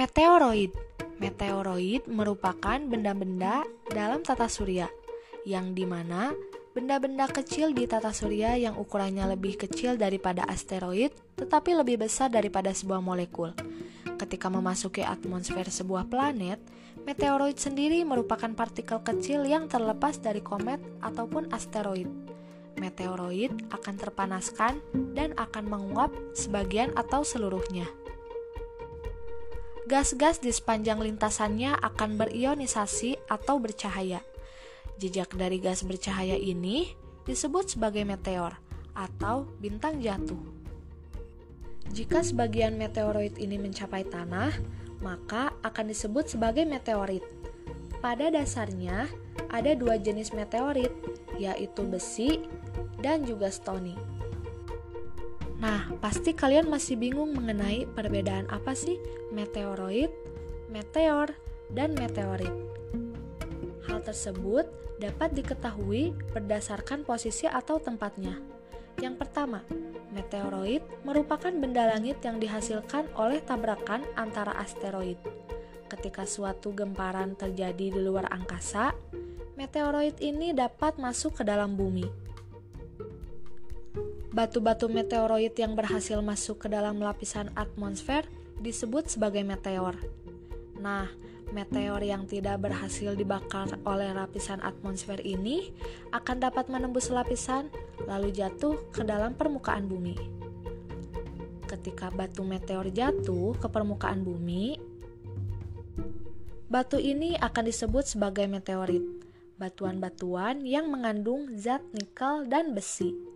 Meteoroid Meteoroid merupakan benda-benda dalam tata surya, yang di mana benda-benda kecil di tata surya yang ukurannya lebih kecil daripada asteroid, tetapi lebih besar daripada sebuah molekul. Ketika memasuki atmosfer sebuah planet, meteoroid sendiri merupakan partikel kecil yang terlepas dari komet ataupun asteroid. Meteoroid akan terpanaskan dan akan menguap sebagian atau seluruhnya. Gas-gas di sepanjang lintasannya akan berionisasi atau bercahaya. Jejak dari gas bercahaya ini disebut sebagai meteor atau bintang jatuh. Jika sebagian meteoroid ini mencapai tanah, maka akan disebut sebagai meteorit. Pada dasarnya, ada dua jenis meteorit, yaitu besi dan juga stony. Nah, pasti kalian masih bingung mengenai perbedaan apa sih meteoroid, meteor, dan meteorit. Hal tersebut dapat diketahui berdasarkan posisi atau tempatnya. Yang pertama, meteoroid merupakan benda langit yang dihasilkan oleh tabrakan antara asteroid. Ketika suatu gemparan terjadi di luar angkasa, meteoroid ini dapat masuk ke dalam bumi Batu-batu meteoroid yang berhasil masuk ke dalam lapisan atmosfer disebut sebagai meteor. Nah, meteor yang tidak berhasil dibakar oleh lapisan atmosfer ini akan dapat menembus lapisan lalu jatuh ke dalam permukaan bumi. Ketika batu meteor jatuh ke permukaan bumi, batu ini akan disebut sebagai meteorit, batuan-batuan yang mengandung zat nikel dan besi.